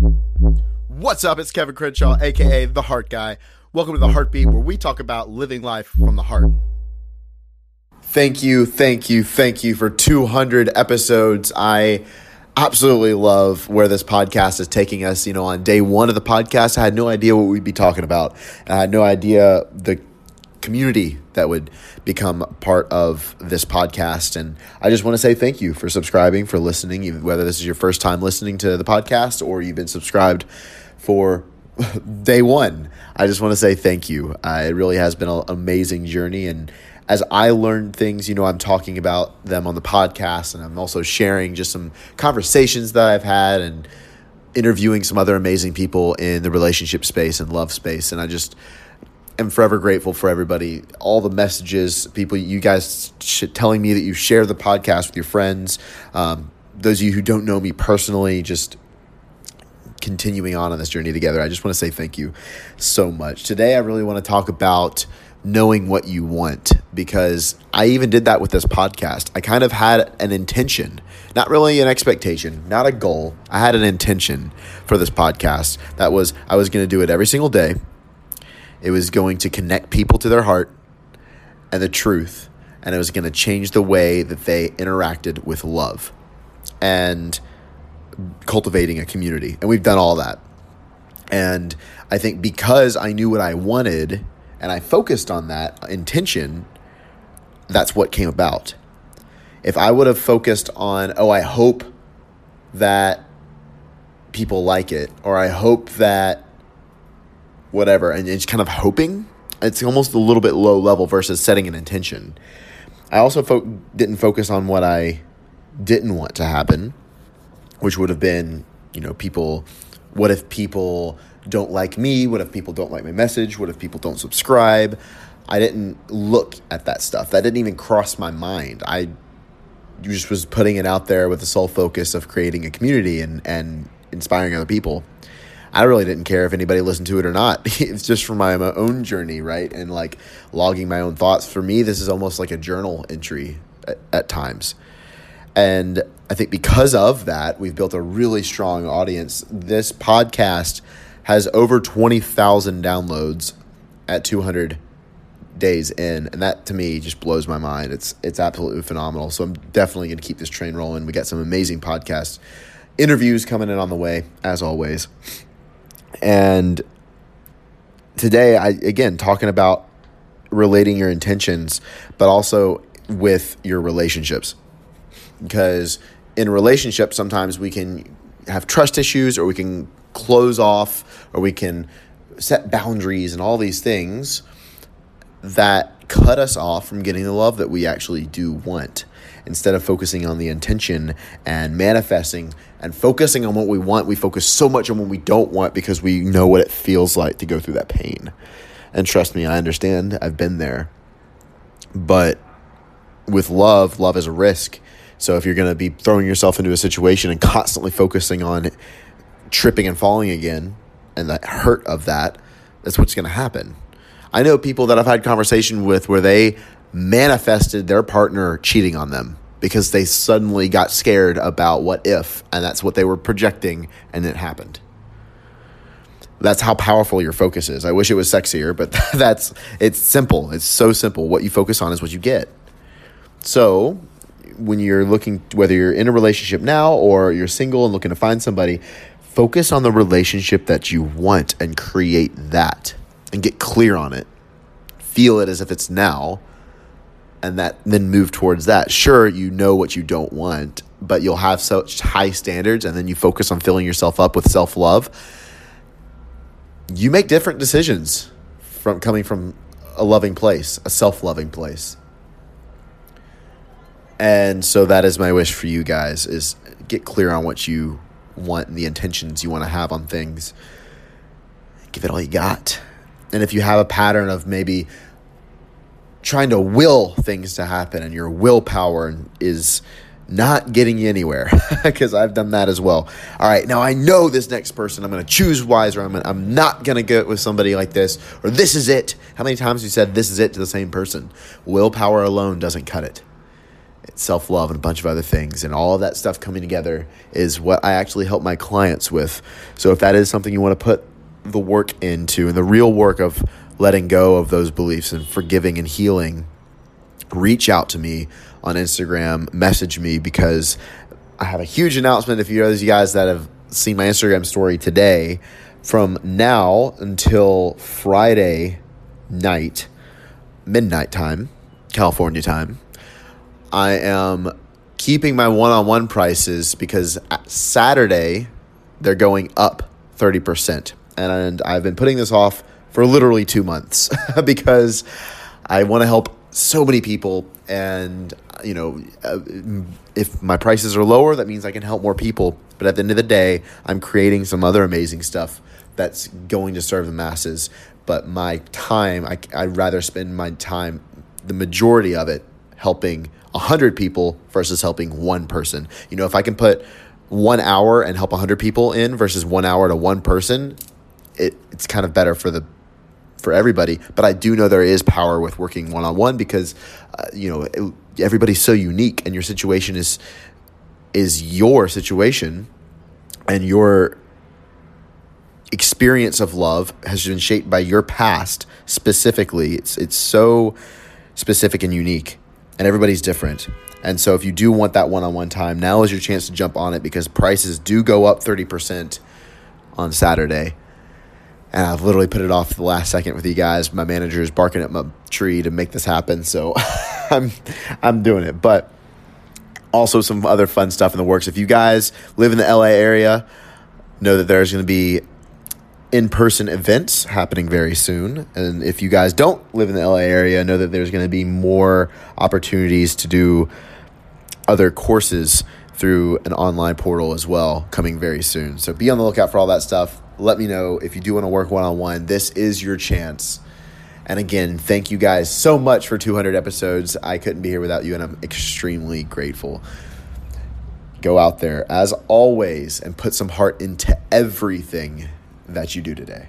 What's up? It's Kevin Crenshaw, aka The Heart Guy. Welcome to The Heartbeat, where we talk about living life from the heart. Thank you, thank you, thank you for 200 episodes. I absolutely love where this podcast is taking us. You know, on day one of the podcast, I had no idea what we'd be talking about. I had no idea the community that would become part of this podcast. And I just want to say thank you for subscribing, for listening, whether this is your first time listening to the podcast or you've been subscribed for day one. I just want to say thank you. Uh, it really has been an amazing journey. And as I learn things, you know, I'm talking about them on the podcast and I'm also sharing just some conversations that I've had and interviewing some other amazing people in the relationship space and love space. And I just, am forever grateful for everybody, all the messages, people, you guys sh- telling me that you share the podcast with your friends. Um, those of you who don't know me personally, just continuing on on this journey together. I just want to say thank you so much. Today, I really want to talk about knowing what you want because I even did that with this podcast. I kind of had an intention, not really an expectation, not a goal. I had an intention for this podcast that was I was going to do it every single day. It was going to connect people to their heart and the truth, and it was going to change the way that they interacted with love. And cultivating a community. And we've done all that. And I think because I knew what I wanted and I focused on that intention, that's what came about. If I would have focused on, oh, I hope that people like it, or I hope that whatever, and it's kind of hoping, it's almost a little bit low level versus setting an intention. I also fo- didn't focus on what I didn't want to happen which would have been, you know, people, what if people don't like me? What if people don't like my message? What if people don't subscribe? I didn't look at that stuff. That didn't even cross my mind. I just was putting it out there with the sole focus of creating a community and, and inspiring other people. I really didn't care if anybody listened to it or not. it's just for my, my own journey, right? And like logging my own thoughts. For me, this is almost like a journal entry at, at times. And I think because of that, we've built a really strong audience. This podcast has over 20,000 downloads at 200 days in and that to me just blows my mind it's it's absolutely phenomenal so i'm definitely going to keep this train rolling we got some amazing podcast interviews coming in on the way as always and today i again talking about relating your intentions but also with your relationships because in a relationship, sometimes we can have trust issues or we can close off or we can set boundaries and all these things that cut us off from getting the love that we actually do want. Instead of focusing on the intention and manifesting and focusing on what we want, we focus so much on what we don't want because we know what it feels like to go through that pain. And trust me, I understand. I've been there. But with love, love is a risk. So if you're going to be throwing yourself into a situation and constantly focusing on tripping and falling again and the hurt of that, that's what's going to happen. I know people that I've had conversation with where they manifested their partner cheating on them because they suddenly got scared about what if and that's what they were projecting and it happened. That's how powerful your focus is. I wish it was sexier, but that's it's simple. It's so simple. What you focus on is what you get. So, when you're looking, whether you're in a relationship now or you're single and looking to find somebody, focus on the relationship that you want and create that and get clear on it. Feel it as if it's now and that then move towards that. Sure, you know what you don't want, but you'll have such high standards and then you focus on filling yourself up with self-love. You make different decisions from coming from a loving place, a self-loving place. And so that is my wish for you guys is get clear on what you want and the intentions you want to have on things. Give it all you got. And if you have a pattern of maybe trying to will things to happen and your willpower is not getting you anywhere because I've done that as well. All right, now I know this next person. I'm going to choose wiser. I'm, gonna, I'm not going to go with somebody like this or this is it. How many times you said this is it to the same person? Willpower alone doesn't cut it It's self love, and a bunch of other things. And all of that stuff coming together is what I actually help my clients with. So if that is something you want to put the work into and the real work of letting go of those beliefs and forgiving and healing, reach out to me on Instagram, message me because I have a huge announcement. If you those you guys that have seen my Instagram story today, from now until Friday night, midnight time, California time, I am keeping my one on one prices because Saturday they're going up 30%. And I've been putting this off for literally two months because I want to help so many people. And, you know, uh, if my prices are lower, that means I can help more people. But at the end of the day, I'm creating some other amazing stuff that's going to serve the masses. But my time, I, I'd rather spend my time, the majority of it, helping 100 people versus helping one person. You know, if I can put one hour and help 100 people in versus one hour to one person, it, it's kind of better for the for everybody. But I do know there is power with working one on one because, uh, you know, it, everybody's so unique, and your situation is is your situation, and your experience of love has been shaped by your past specifically. It's it's so specific and unique, and everybody's different. And so, if you do want that one on one time, now is your chance to jump on it because prices do go up 30% on Saturday and I've literally put it off the last second with you guys. My manager is barking at my tree to make this happen, so I'm I'm doing it. But also some other fun stuff in the works. If you guys live in the LA area, know that there's going to be in-person events happening very soon. And if you guys don't live in the LA area, know that there's going to be more opportunities to do other courses through an online portal as well coming very soon. So be on the lookout for all that stuff let me know if you do want to work one on one. This is your chance. And again, thank you guys so much for 200 episodes. I couldn't be here without you, and I'm extremely grateful. Go out there, as always, and put some heart into everything that you do today.